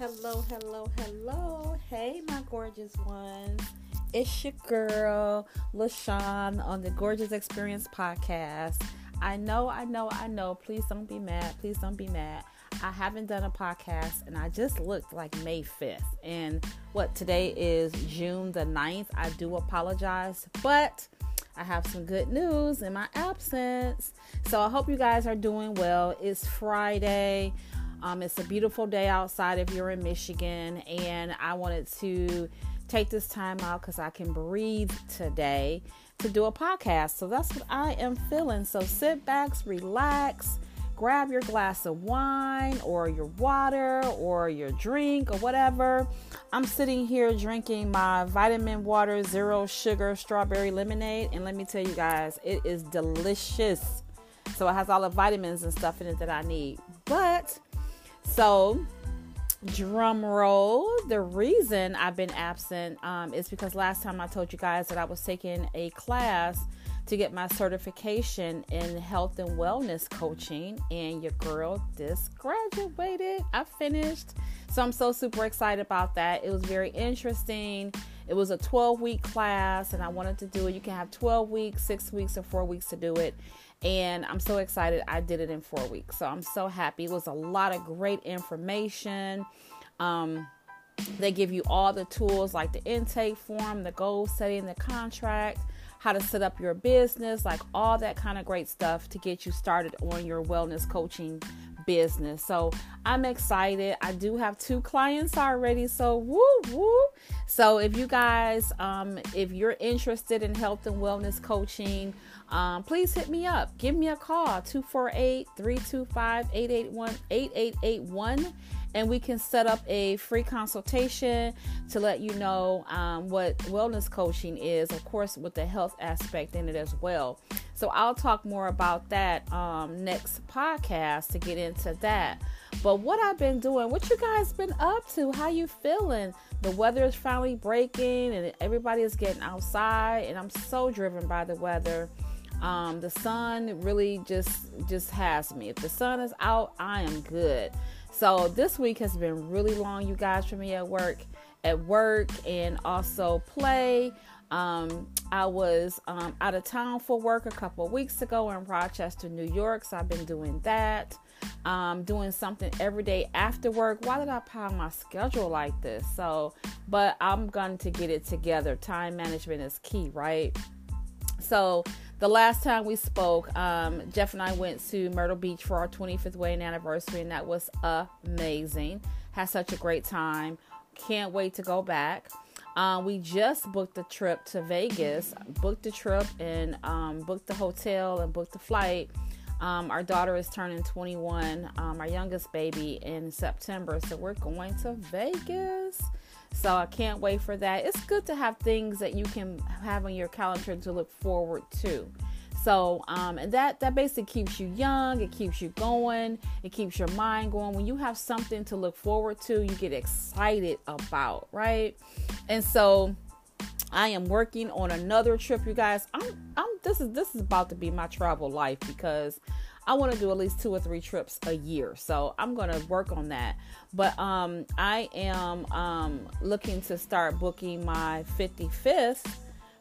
Hello, hello, hello. Hey, my gorgeous ones. It's your girl, LaShaun, on the Gorgeous Experience podcast. I know, I know, I know. Please don't be mad. Please don't be mad. I haven't done a podcast and I just looked like May 5th. And what today is June the 9th. I do apologize, but I have some good news in my absence. So I hope you guys are doing well. It's Friday. Um, it's a beautiful day outside if you're in Michigan, and I wanted to take this time out because I can breathe today to do a podcast. So that's what I am feeling. So sit back, relax, grab your glass of wine or your water or your drink or whatever. I'm sitting here drinking my vitamin water, zero sugar strawberry lemonade, and let me tell you guys, it is delicious. So it has all the vitamins and stuff in it that I need. But so, drum roll. The reason I've been absent um, is because last time I told you guys that I was taking a class to get my certification in health and wellness coaching, and your girl just graduated. I finished. So, I'm so super excited about that. It was very interesting. It was a 12 week class, and I wanted to do it. You can have 12 weeks, six weeks, or four weeks to do it and I'm so excited I did it in four weeks. So I'm so happy. It was a lot of great information. Um, they give you all the tools like the intake form, the goal setting, the contract, how to set up your business, like all that kind of great stuff to get you started on your wellness coaching business. So I'm excited. I do have two clients already. So woo woo. So if you guys, um, if you're interested in health and wellness coaching, um, please hit me up. Give me a call 248 325 8881 and we can set up a free consultation to let you know um, what wellness coaching is, of course, with the health aspect in it as well. So I'll talk more about that um, next podcast to get into that. But what I've been doing, what you guys been up to? How you feeling? The weather is finally breaking, and everybody is getting outside, and I'm so driven by the weather. Um, the sun really just just has me. If the sun is out, I am good. So this week has been really long, you guys, for me at work, at work, and also play. Um, I was um, out of town for work a couple weeks ago in Rochester, New York. So I've been doing that, um, doing something every day after work. Why did I pile my schedule like this? So, but I'm going to get it together. Time management is key, right? So the last time we spoke, um, Jeff and I went to Myrtle Beach for our 25th wedding anniversary, and that was amazing. Had such a great time. Can't wait to go back. Um, we just booked the trip to Vegas, booked the trip and um, booked the hotel and booked the flight. Um, our daughter is turning 21, um, our youngest baby, in September, so we're going to Vegas. So I can't wait for that. It's good to have things that you can have on your calendar to look forward to. So, um, and that that basically keeps you young. It keeps you going. It keeps your mind going. When you have something to look forward to, you get excited about, right? And so, I am working on another trip, you guys. I'm, I'm. This is this is about to be my travel life because I want to do at least two or three trips a year. So I'm going to work on that. But um, I am um, looking to start booking my 55th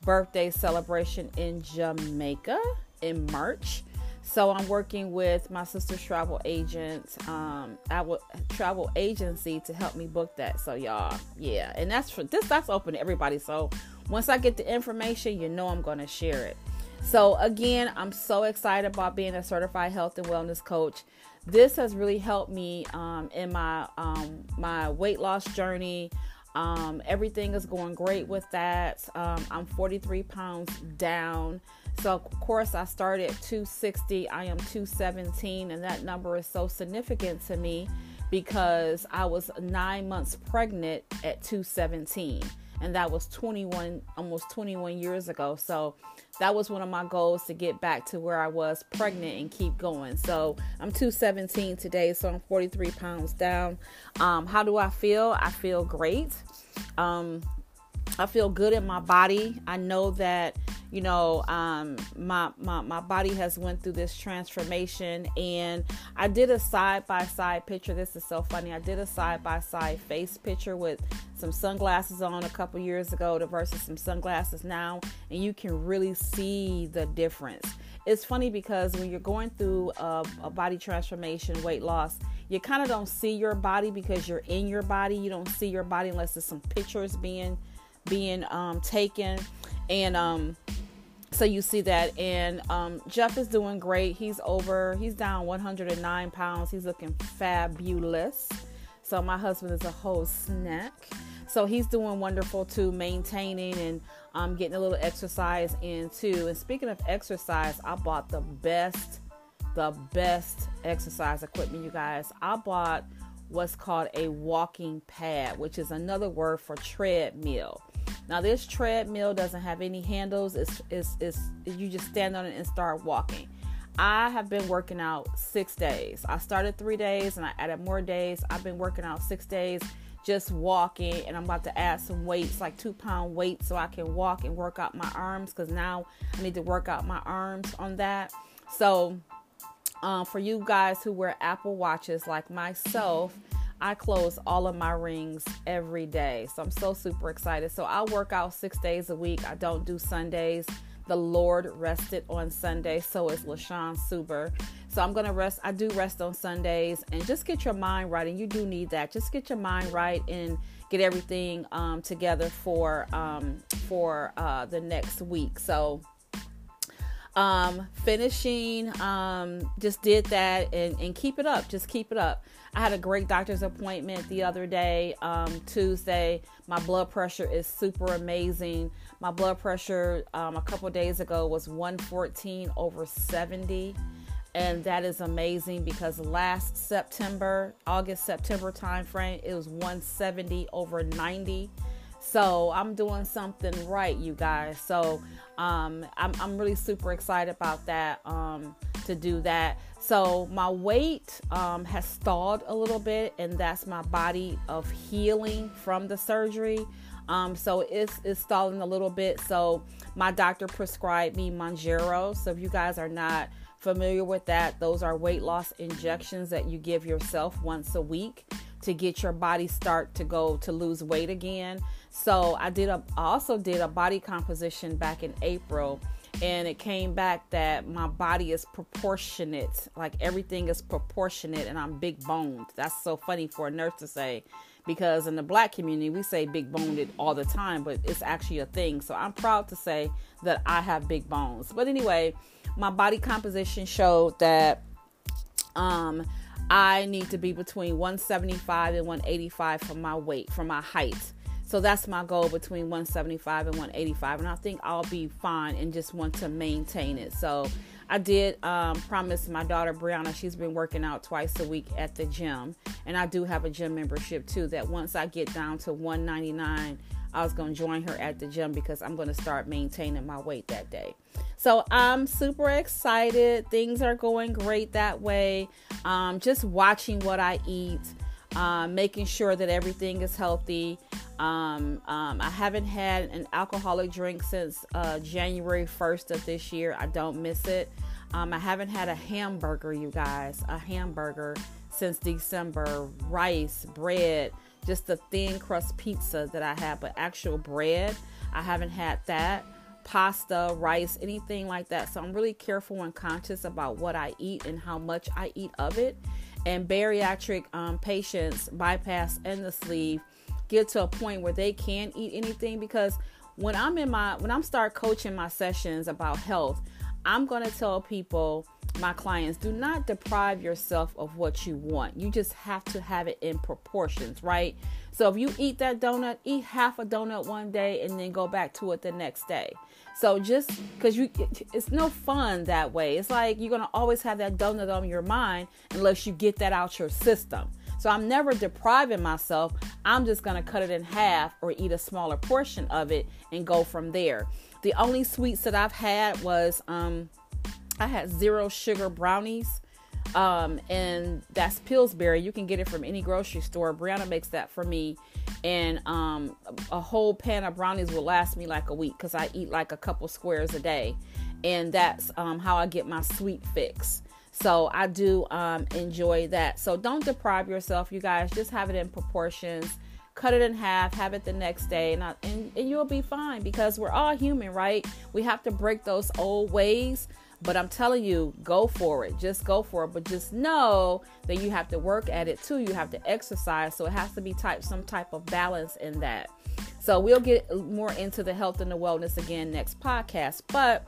birthday celebration in Jamaica in March. So I'm working with my sister's travel agent, um, our travel agency to help me book that. So y'all, yeah, and that's for this. That's open to everybody. So once I get the information, you know I'm gonna share it. So, again, I'm so excited about being a certified health and wellness coach. This has really helped me um, in my um, my weight loss journey. Um, everything is going great with that. Um, I'm 43 pounds down. So, of course, I started at 260. I am 217, and that number is so significant to me because I was nine months pregnant at 217 and that was 21 almost 21 years ago so that was one of my goals to get back to where i was pregnant and keep going. So i'm 217 today so i'm 43 pounds down. Um, how do i feel? I feel great. Um, i feel good in my body. I know that you know, um, my, my, my body has went through this transformation and I did a side by side picture. This is so funny. I did a side by side face picture with some sunglasses on a couple years ago to versus some sunglasses now. And you can really see the difference. It's funny because when you're going through a, a body transformation, weight loss, you kind of don't see your body because you're in your body. You don't see your body unless there's some pictures being being um, taken, and um, so you see that. And um, Jeff is doing great. He's over. He's down 109 pounds. He's looking fabulous. So my husband is a whole snack. So he's doing wonderful too, maintaining and um, getting a little exercise in too. And speaking of exercise, I bought the best the best exercise equipment, you guys. I bought what's called a walking pad, which is another word for treadmill. Now, this treadmill doesn't have any handles. It's, it's, it's you just stand on it and start walking. I have been working out six days. I started three days and I added more days. I've been working out six days just walking, and I'm about to add some weights, like two pound weights, so I can walk and work out my arms because now I need to work out my arms on that. So, um, for you guys who wear Apple Watches like myself, I close all of my rings every day. So I'm so super excited. So I work out six days a week. I don't do Sundays. The Lord rested on Sunday. So is LaShaun Suber. So I'm gonna rest. I do rest on Sundays and just get your mind right. And you do need that. Just get your mind right and get everything um, together for um, for uh, the next week. So um, finishing, um, just did that and, and keep it up. Just keep it up. I had a great doctor's appointment the other day, um, Tuesday. My blood pressure is super amazing. My blood pressure um, a couple days ago was 114 over 70. And that is amazing because last September, August, September timeframe, it was 170 over 90. So I'm doing something right, you guys. So um, I'm, I'm really super excited about that um, to do that. So my weight um, has stalled a little bit, and that's my body of healing from the surgery. Um, so it's, it's stalling a little bit. So my doctor prescribed me Mounjaro. So if you guys are not familiar with that, those are weight loss injections that you give yourself once a week to get your body start to go to lose weight again. So I did a I also did a body composition back in April and it came back that my body is proportionate. Like everything is proportionate and I'm big boned. That's so funny for a nurse to say because in the black community we say big boned all the time, but it's actually a thing. So I'm proud to say that I have big bones. But anyway, my body composition showed that um I need to be between 175 and 185 for my weight, for my height. So that's my goal between 175 and 185. And I think I'll be fine and just want to maintain it. So I did um, promise my daughter Brianna, she's been working out twice a week at the gym. And I do have a gym membership too, that once I get down to 199, I was to join her at the gym because I'm to start maintaining my weight that day. So I'm super excited. Things are going great that way. Um, just watching what I eat, um, making sure that everything is healthy. Um, um, I haven't had an alcoholic drink since uh, January 1st of this year. I don't miss it. Um, I haven't had a hamburger, you guys, a hamburger since December. Rice, bread, just a thin crust pizza that I have, but actual bread, I haven't had that. Pasta, rice, anything like that. So I'm really careful and conscious about what I eat and how much I eat of it. And bariatric um, patients bypass and the sleeve get to a point where they can eat anything because when I'm in my when I'm start coaching my sessions about health, I'm going to tell people my clients do not deprive yourself of what you want. You just have to have it in proportions, right? So if you eat that donut, eat half a donut one day and then go back to it the next day. So just because you, it's no fun that way. It's like you're gonna always have that donut on your mind unless you get that out your system. So I'm never depriving myself. I'm just going to cut it in half or eat a smaller portion of it and go from there. The only sweets that I've had was um, I had zero sugar brownies. Um, and that's Pillsbury. You can get it from any grocery store. Brianna makes that for me. and um, a whole pan of brownies will last me like a week because I eat like a couple squares a day, and that's um, how I get my sweet fix. So I do um, enjoy that. So don't deprive yourself, you guys. Just have it in proportions. Cut it in half, have it the next day, and, I, and, and you'll be fine because we're all human, right? We have to break those old ways but I'm telling you, go for it. Just go for it. But just know that you have to work at it too. You have to exercise. So it has to be type some type of balance in that. So we'll get more into the health and the wellness again next podcast. But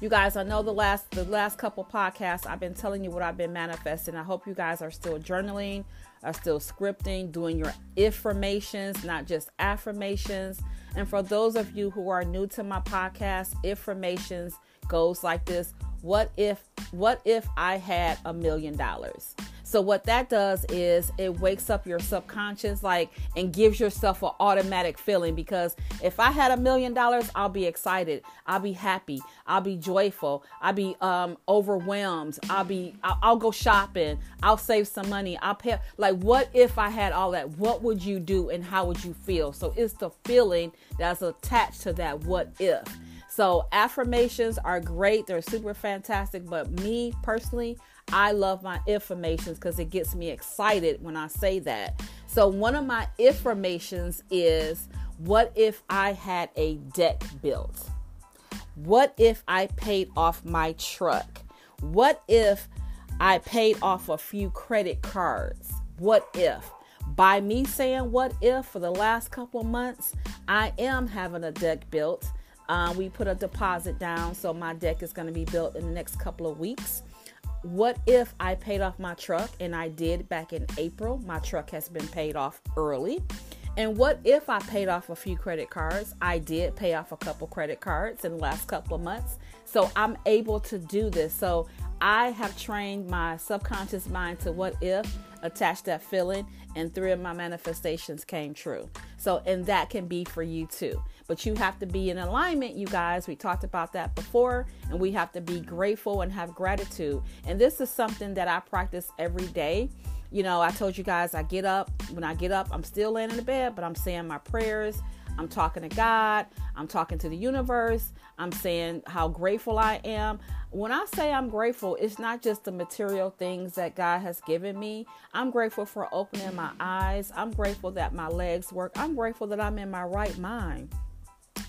you guys, I know the last the last couple podcasts I've been telling you what I've been manifesting. I hope you guys are still journaling, are still scripting, doing your affirmations, not just affirmations. And for those of you who are new to my podcast, affirmations goes like this what if what if i had a million dollars so what that does is it wakes up your subconscious like and gives yourself an automatic feeling because if I had a million dollars, I'll be excited, I'll be happy, I'll be joyful, I'll be um, overwhelmed, I'll be I'll, I'll go shopping, I'll save some money, I'll pay. Like what if I had all that? What would you do and how would you feel? So it's the feeling that's attached to that what if. So affirmations are great, they're super fantastic, but me personally, I love my affirmations because it gets me excited when I say that. So one of my affirmations is what if I had a deck built? What if I paid off my truck? What if I paid off a few credit cards? What if? By me saying what if for the last couple months, I am having a deck built uh, we put a deposit down, so my deck is going to be built in the next couple of weeks. What if I paid off my truck? And I did back in April. My truck has been paid off early. And what if I paid off a few credit cards? I did pay off a couple credit cards in the last couple of months. So I'm able to do this. So I have trained my subconscious mind to what if, attach that feeling, and three of my manifestations came true. So, and that can be for you too. But you have to be in alignment, you guys. We talked about that before, and we have to be grateful and have gratitude. And this is something that I practice every day. You know, I told you guys I get up. When I get up, I'm still laying in the bed, but I'm saying my prayers. I'm talking to God. I'm talking to the universe. I'm saying how grateful I am. When I say I'm grateful, it's not just the material things that God has given me. I'm grateful for opening my eyes. I'm grateful that my legs work. I'm grateful that I'm in my right mind.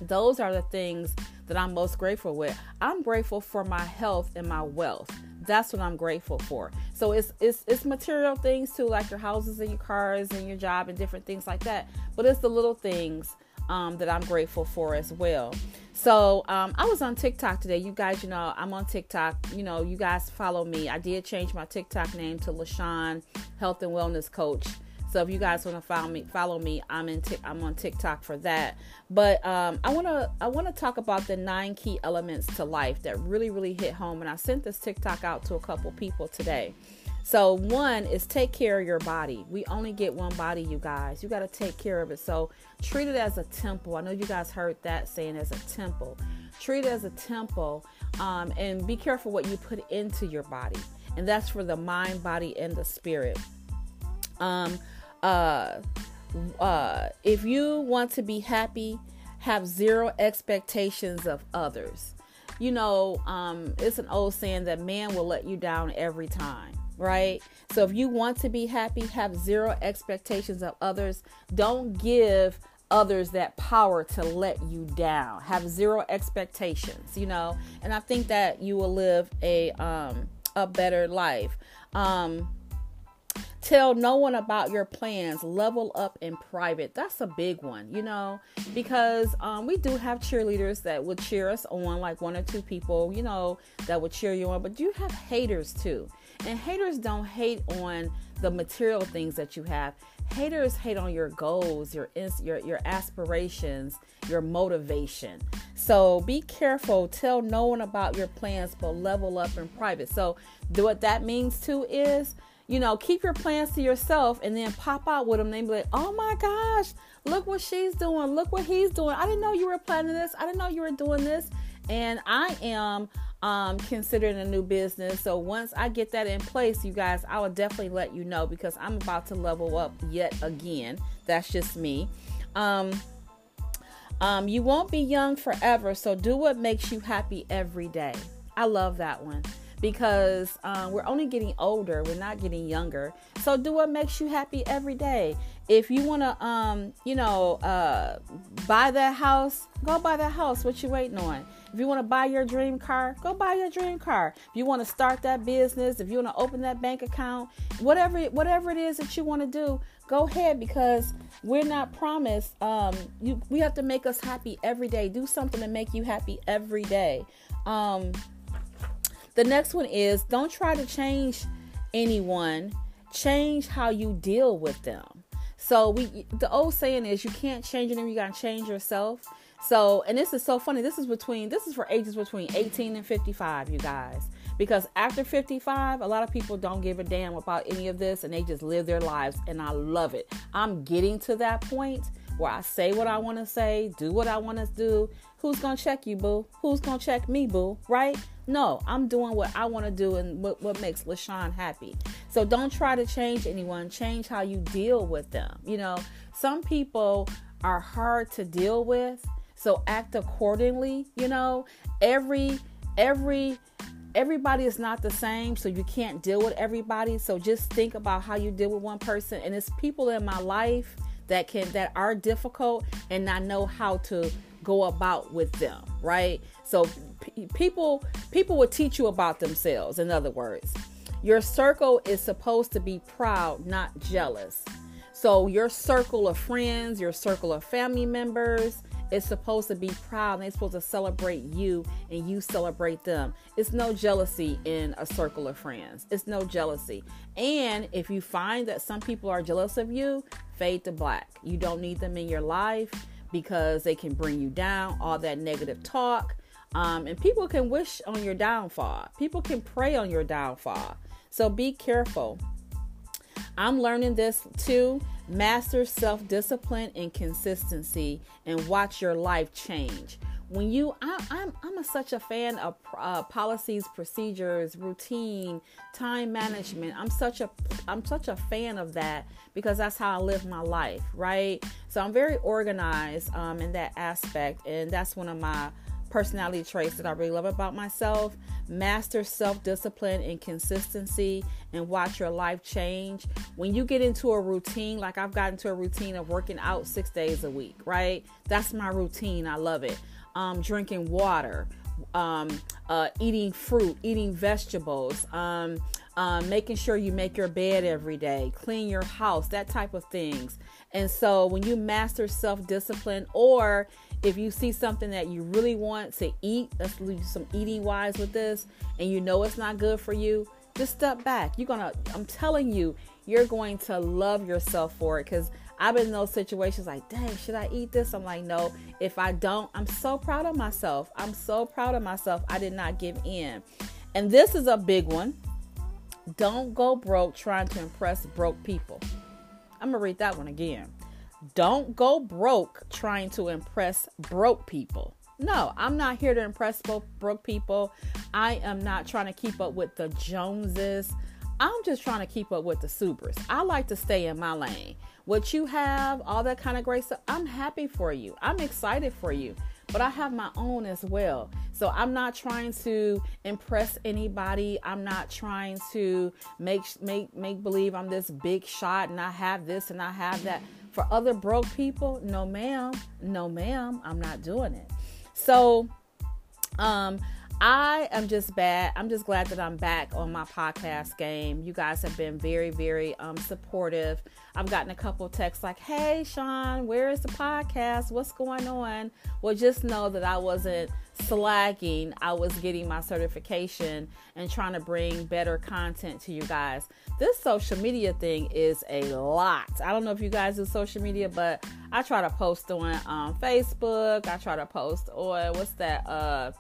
Those are the things that I'm most grateful with. I'm grateful for my health and my wealth. That's what I'm grateful for. So it's it's it's material things too, like your houses and your cars and your job and different things like that. But it's the little things um, that I'm grateful for as well. So um, I was on TikTok today. You guys, you know, I'm on TikTok. You know, you guys follow me. I did change my TikTok name to LaShaun Health and Wellness Coach. So if you guys want to follow me, follow me. I'm in. T- I'm on TikTok for that. But um, I want to. I want to talk about the nine key elements to life that really, really hit home. And I sent this TikTok out to a couple people today. So one is take care of your body. We only get one body, you guys. You got to take care of it. So treat it as a temple. I know you guys heard that saying as a temple. Treat it as a temple, um, and be careful what you put into your body. And that's for the mind, body, and the spirit. Um, uh, uh, if you want to be happy, have zero expectations of others. You know, um, it's an old saying that man will let you down every time, right? So if you want to be happy, have zero expectations of others. Don't give others that power to let you down. Have zero expectations, you know, and I think that you will live a um, a better life. Um, Tell no one about your plans. Level up in private. That's a big one, you know, because um, we do have cheerleaders that would cheer us on, like one or two people, you know, that would cheer you on. But you have haters too. And haters don't hate on the material things that you have. Haters hate on your goals, your your your aspirations, your motivation. So be careful. Tell no one about your plans, but level up in private. So what that means too is you know, keep your plans to yourself and then pop out with them. They be like, oh my gosh, look what she's doing. Look what he's doing. I didn't know you were planning this. I didn't know you were doing this. And I am um, considering a new business. So once I get that in place, you guys, I will definitely let you know because I'm about to level up yet again. That's just me. Um, um, you won't be young forever, so do what makes you happy every day. I love that one because um, we're only getting older, we're not getting younger. So do what makes you happy every day. If you want to, um, you know, uh, buy that house, go buy that house. What you waiting on? If you want to buy your dream car, go buy your dream car. If you want to start that business, if you want to open that bank account, whatever whatever it is that you want to do, go ahead because we're not promised. Um, you we have to make us happy every day. Do something to make you happy every day. Um, the next one is don't try to change anyone. Change how you deal with them. So we the old saying is you can't change anyone, you gotta change yourself. So, and this is so funny. This is between this is for ages between 18 and 55, you guys. Because after 55, a lot of people don't give a damn about any of this and they just live their lives and I love it. I'm getting to that point where I say what I want to say, do what I want to do. Who's going to check you, boo? Who's going to check me, boo? Right? No, I'm doing what I want to do and what, what makes LaShaun happy. So don't try to change anyone. Change how you deal with them. You know, some people are hard to deal with so act accordingly, you know. Every every everybody is not the same, so you can't deal with everybody. So just think about how you deal with one person and it's people in my life that can that are difficult and I know how to go about with them, right? So people people will teach you about themselves in other words. Your circle is supposed to be proud, not jealous. So your circle of friends, your circle of family members, is supposed to be proud and they're supposed to celebrate you and you celebrate them. It's no jealousy in a circle of friends. It's no jealousy. And if you find that some people are jealous of you, fade to black. You don't need them in your life because they can bring you down, all that negative talk. Um, and people can wish on your downfall, people can pray on your downfall. So be careful. I'm learning this too. Master self discipline and consistency and watch your life change. When you, I, I'm, I'm a, such a fan of uh, policies, procedures, routine, time management. I'm such a, I'm such a fan of that because that's how I live my life, right? So I'm very organized um, in that aspect, and that's one of my personality traits that I really love about myself. Master self discipline and consistency and watch your life change. When you get into a routine, like I've gotten to a routine of working out six days a week, right? That's my routine. I love it. Um, drinking water, um, uh, eating fruit, eating vegetables, um, um, making sure you make your bed every day, clean your house, that type of things. And so when you master self discipline, or if you see something that you really want to eat, let's do some eating wise with this, and you know it's not good for you, just step back. You're gonna, I'm telling you, you're going to love yourself for it because I've been in those situations like, dang, should I eat this? I'm like, no. If I don't, I'm so proud of myself. I'm so proud of myself. I did not give in. And this is a big one. Don't go broke trying to impress broke people. I'm to read that one again. Don't go broke trying to impress broke people. No, I'm not here to impress broke people. I am not trying to keep up with the Joneses. I'm just trying to keep up with the Subers. I like to stay in my lane. What you have, all that kind of great stuff, I'm happy for you. I'm excited for you. But I have my own as well. So I'm not trying to impress anybody. I'm not trying to make make make believe I'm this big shot and I have this and I have that. For other broke people, no ma'am, no ma'am, I'm not doing it. So um I am just bad. I'm just glad that I'm back on my podcast game. You guys have been very, very um, supportive. I've gotten a couple texts like, "Hey, Sean, where is the podcast? What's going on?" Well, just know that I wasn't slacking. I was getting my certification and trying to bring better content to you guys. This social media thing is a lot. I don't know if you guys do social media, but I try to post on um, Facebook. I try to post on what's that? Uh,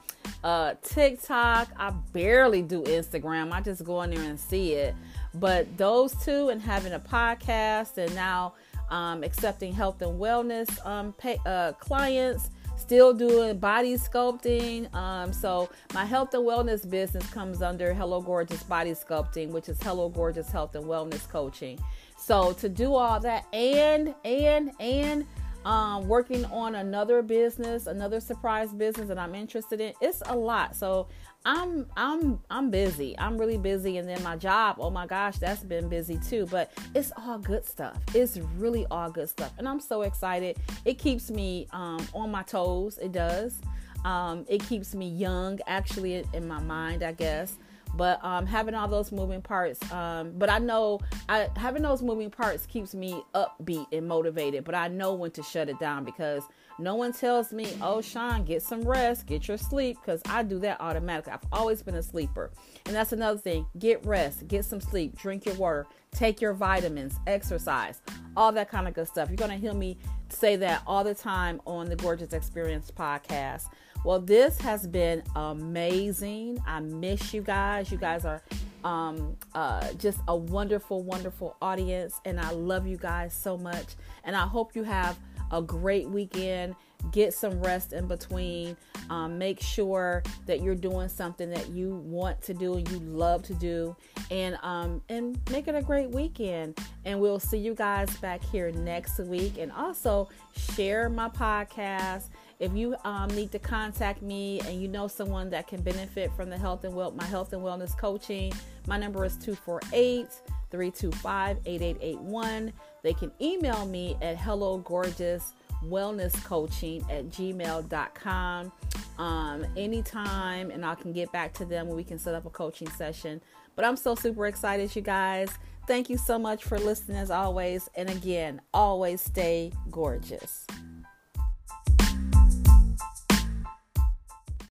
uh, TikTok. I barely do Instagram. I just go in there and see it. But those two and having a podcast and now um, accepting health and wellness um, pay, uh, clients, still doing body sculpting. Um, so my health and wellness business comes under Hello Gorgeous Body Sculpting, which is Hello Gorgeous Health and Wellness Coaching. So to do all that and and and um, working on another business, another surprise business that I'm interested in. It's a lot. So I'm I'm I'm busy. I'm really busy and then my job, oh my gosh, that's been busy too, but it's all good stuff. It's really all good stuff. And I'm so excited. It keeps me um, on my toes. It does. Um, it keeps me young actually in my mind, I guess but um, having all those moving parts um, but i know I, having those moving parts keeps me upbeat and motivated but i know when to shut it down because no one tells me oh sean get some rest get your sleep because i do that automatically. I've always been a sleeper. And that's another thing get rest get some sleep drink your water take your vitamins exercise all that kind of good stuff. You're going to hear me say that all the time on the gorgeous experience podcast well, this has been amazing. I miss you guys. You guys are um, uh, just a wonderful, wonderful audience, and I love you guys so much. And I hope you have a great weekend. Get some rest in between. Um, make sure that you're doing something that you want to do and you love to do, and um, and make it a great weekend. And we'll see you guys back here next week. And also share my podcast if you um, need to contact me and you know someone that can benefit from the health and well my health and wellness coaching, my number is 248 325 8881. They can email me at hello gorgeous wellness coaching at gmail.com um, anytime and I can get back to them we can set up a coaching session. But I'm so super excited, you guys. Thank you so much for listening as always. And again, always stay gorgeous.